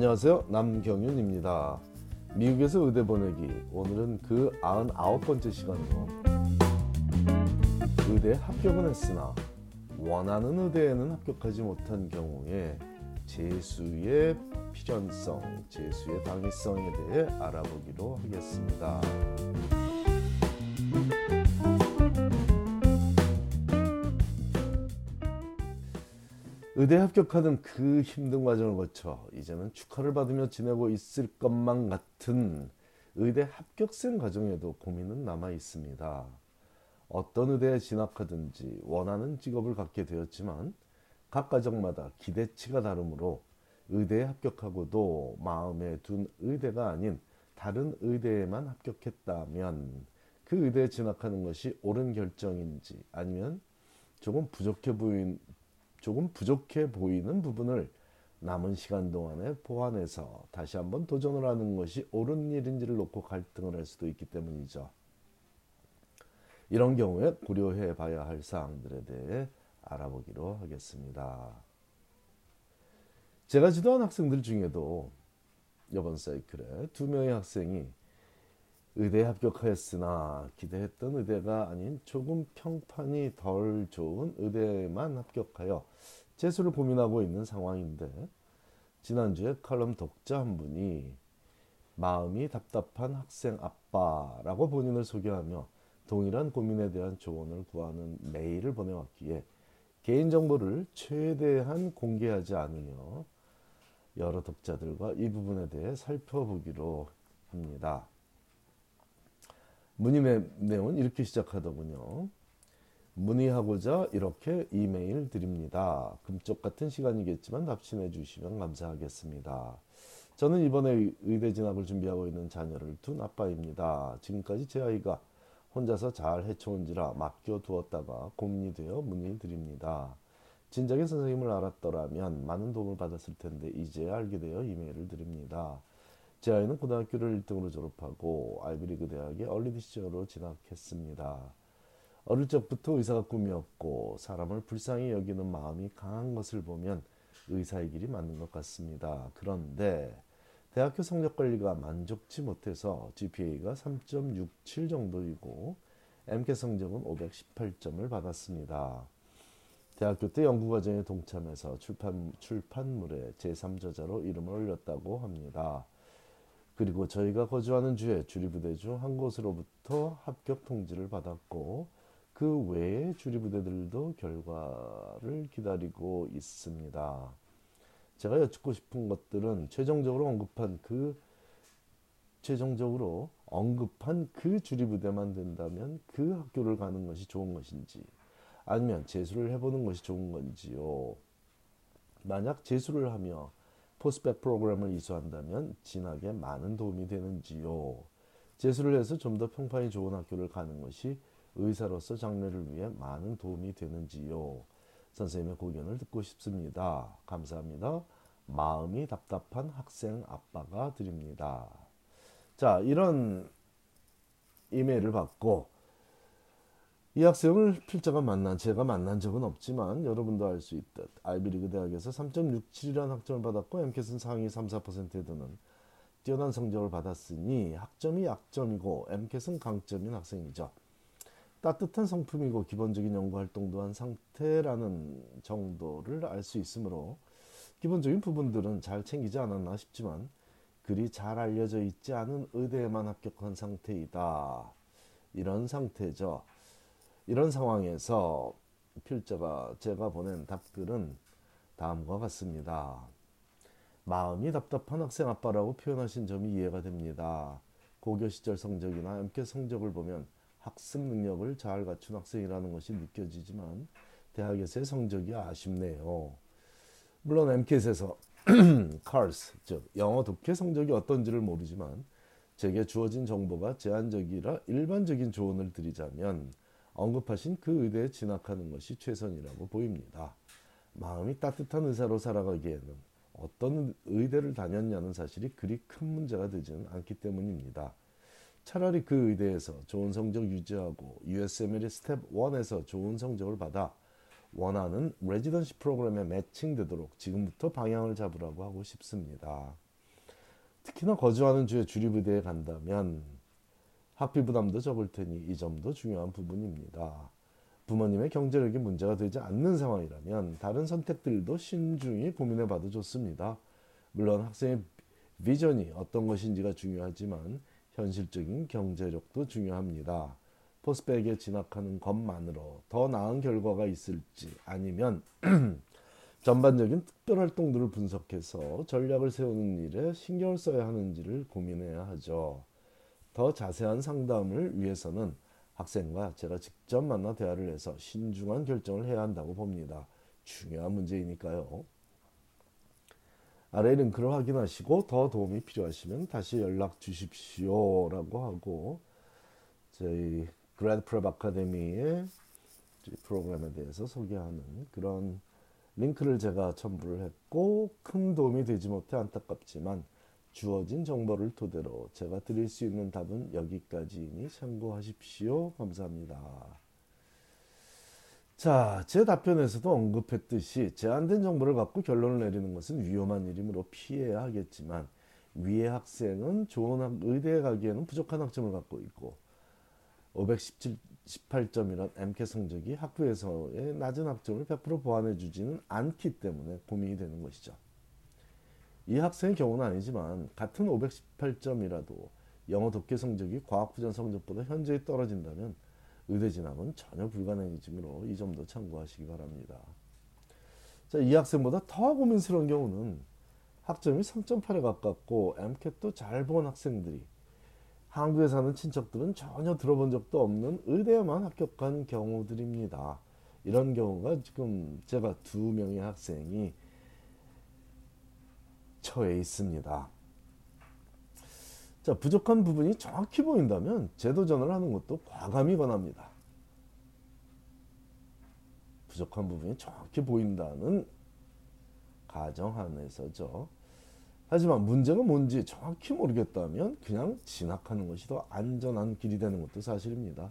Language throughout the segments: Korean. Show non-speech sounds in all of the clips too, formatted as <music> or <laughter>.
안녕하세요. 남경윤입니다. 미국에서 의대 보내기. 오늘은 그 99번째 시간으로 의대 합격은 했으나 원하는 의대에는 합격하지 못한 경우에 재수의 필연성, 재수의 당위성에 대해 알아보기로 하겠습니다. 의대 합격하는 그 힘든 과정을 거쳐 이제는 축하를 받으며 지내고 있을 것만 같은 의대 합격생 과정에도 고민은 남아 있습니다. 어떤 의대에 진학하든지 원하는 직업을 갖게 되었지만 각 가정마다 기대치가 다르므로 의대에 합격하고도 마음에 둔 의대가 아닌 다른 의대에만 합격했다면 그 의대에 진학하는 것이 옳은 결정인지 아니면 조금 부족해 보인 조금 부족해 보이는 부분을 남은 시간 동안에 보완해서 다시 한번 도전을 하는 것이 옳은 일인지를 놓고 갈등을 할 수도 있기 때문이죠. 이런 경우에 고려해 봐야 할 사항들에 대해 알아보기로 하겠습니다. 제가 지도한 학생들 중에도 이번 사이클에 두 명의 학생이 의대에 합격하였으나 기대했던 의대가 아닌 조금 평판이 덜 좋은 의대만 합격하여 재수를 고민하고 있는 상황인데 지난주에 칼럼 독자 한 분이 마음이 답답한 학생 아빠라고 본인을 소개하며 동일한 고민에 대한 조언을 구하는 메일을 보내왔기에 개인정보를 최대한 공개하지 않으며 여러 독자들과 이 부분에 대해 살펴보기로 합니다. 문의의 내용은 이렇게 시작하더군요. 문의하고자 이렇게 이메일 드립니다. 금쪽 같은 시간이겠지만 답신해 주시면 감사하겠습니다. 저는 이번에 의대 진학을 준비하고 있는 자녀를 둔 아빠입니다. 지금까지 제 아이가 혼자서 잘 헤쳐온지라 맡겨두었다가 고민이 되어 문의드립니다. 진작에 선생님을 알았더라면 많은 도움을 받았을 텐데 이제 알게 되어 이메일을 드립니다. 제 아이는 고등학교를 1등으로 졸업하고 아이비리그 대학에 얼리디시저로 진학했습니다. 어릴 적부터 의사가 꿈이었고 사람을 불쌍히 여기는 마음이 강한 것을 보면 의사의 길이 맞는 것 같습니다. 그런데 대학교 성적 관리가 만족치 못해서 GPA가 3.67 정도이고 MK 성적은 518점을 받았습니다. 대학교 때 연구 과정에 동참해서 출판, 출판물에 제3저자로 이름을 올렸다고 합니다. 그리고 저희가 거주하는 주에 주리부대 중 한 곳으로부터 합격 통지를 받았고 그 외의 주리부대들도 결과를 기다리고 있습니다. 제가 여쭙고 싶은 것들은 최종적으로 언급한 그 최종적으로 언급한 그 주리부대만 된다면 그 학교를 가는 것이 좋은 것인지 아니면 재수를 해보는 것이 좋은 건지요. 만약 재수를 하며 포스백 프로그램을 이수한다면 진학에 많은 도움이 되는지요. 재수를 해서 좀 더 평판이 좋은 학교를 가는 것이 의사로서 장래를 위해 많은 도움이 되는지요. 선생님의 고견을 듣고 싶습니다. 감사합니다. 마음이 답답한 학생 아빠가 드립니다. 자, 이런 이메일을 받고 이 학생을 필자가 만난 제가 만난 적은 없지만 여러분도 알 수 있듯 아이비리그 대학에서 3.67이라는 학점을 받았고 MCAT은 상위 3, 4%에 드는 뛰어난 성적을 받았으니 학점이 약점이고 MCAT은 강점인 학생이죠. 따뜻한 성품이고 기본적인 연구 활동도 한 상태라는 정도를 알 수 있으므로 기본적인 부분들은 잘 챙기지 않았나 싶지만 그리 잘 알려져 있지 않은 의대에만 합격한 상태이다. 이런 상태죠. 이런 상황에서 필자가 제가 보낸 답글은 다음과 같습니다. 마음이 답답한 학생 아빠라고 표현하신 점이 이해가 됩니다. 고교 시절 성적이나 MK 성적을 보면 학습 능력을 잘 갖춘 학생이라는 것이 느껴지지만 대학에서의 성적이 아쉽네요. 물론 MCAT에서 <clears throat> CARS, 즉 영어 독해 성적이 어떤지를 모르지만 제게 주어진 정보가 제한적이라 일반적인 조언을 드리자면 언급하신 그 의대에 진학하는 것이 최선이라고 보입니다. 마음이 따뜻한 의사로 살아가기에는 어떤 의대를 다녔냐는 사실이 그리 큰 문제가 되지는 않기 때문입니다. 차라리 그 의대에서 좋은 성적 유지하고 USMLE Step 1에서 좋은 성적을 받아 원하는 residency 프로그램에 매칭되도록 지금부터 방향을 잡으라고 하고 싶습니다. 특히나 거주하는 주에 주립의대에 간다면 학비 부담도 적을 테니 이 점도 중요한 부분입니다. 부모님의 경제력이 문제가 되지 않는 상황이라면 다른 선택들도 신중히 고민해 봐도 좋습니다. 물론 학생의 비전이 어떤 것인지가 중요하지만 현실적인 경제력도 중요합니다. 포스백에 진학하는 것만으로 더 나은 결과가 있을지 아니면 <clears throat> 전반적인 특별 활동들을 분석해서 전략을 세우는 일에 신경을 써야 하는지를 고민해야 하죠. 더 자세한 상담을 위해서는 학생과 제가 직접 만나 대화를 해서 신중한 결정을 해야 한다고 봅니다. 중요한 문제이니까요. 아래 링크를 확인하시고 더 도움이 필요하시면 다시 연락 주십시오 라고 하고 저희 그랜드 프랩 아카데미의 프로그램에 대해서 소개하는 그런 링크를 제가 첨부를 했고 큰 도움이 되지 못해 안타깝지만 주어진 정보를 토대로 제가 드릴 수 있는 답은 여기까지이니 참고하십시오. 감사합니다. 자, 제 답변에서도 언급했듯이 제한된 정보를 갖고 결론을 내리는 것은 위험한 일이므로 피해야 하겠지만 위의 학생은 좋은 의대에 가기에는 부족한 학점을 갖고 있고 518점이란 MK 성적이 학부에서의 낮은 학점을 100% 보완해 주지는 않기 때문에 고민이 되는 것이죠. 이 학생의 경우는 아니지만 같은 518점이라도 영어 독해 성적이 과학부전 성적보다 현저히 떨어진다면 의대 진학은 전혀 불가능해지므로 이 점도 참고하시기 바랍니다. 자, 이 학생보다 더 고민스러운 경우는 학점이 3.8에 가깝고 MCAT도 잘 본 학생들이 한국에 사는 친척들은 전혀 들어본 적도 없는 의대에만 합격한 경우들입니다. 이런 경우가 지금 제가 두 명의 학생이 처해 있습니다. 자, 부족한 부분이 정확히 보인다면 재도전을 하는 것도 과감히 권합니다. 부족한 부분이 정확히 보인다는 가정 안에서죠. 하지만 문제가 뭔지 정확히 모르겠다면 그냥 진학하는 것이 더 안전한 길이 되는 것도 사실입니다.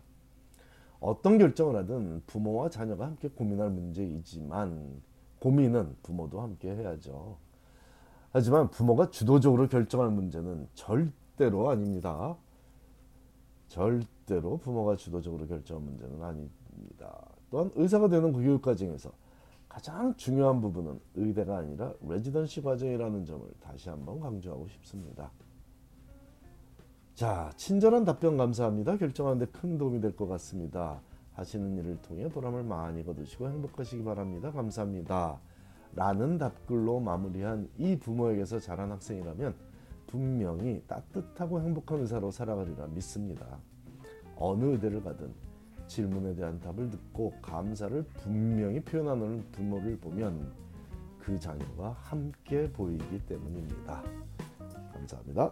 어떤 결정을 하든 부모와 자녀가 함께 고민할 문제이지만 고민은 부모도 함께 해야죠. 하지만 부모가 주도적으로 결정할 문제는 절대로 아닙니다. 절대로 부모가 주도적으로 결정할 문제는 아닙니다. 또한 의사가 되는 그 교육 과정에서 가장 중요한 부분은 의대가 아니라 레지던시 과정이라는 점을 다시 한번 강조하고 싶습니다. 자, 친절한 답변 감사합니다. 결정하는데 큰 도움이 될 것 같습니다. 하시는 일을 통해 보람을 많이 거두시고 행복하시기 바랍니다. 감사합니다. 라는 답글로 마무리한 이 부모에게서 자란 학생이라면 분명히 따뜻하고 행복한 의사로 살아가리라 믿습니다. 어느 의대를 가든 질문에 대한 답을 듣고 감사를 분명히 표현하는 부모를 보면 그 자녀가 함께 보이기 때문입니다. 감사합니다.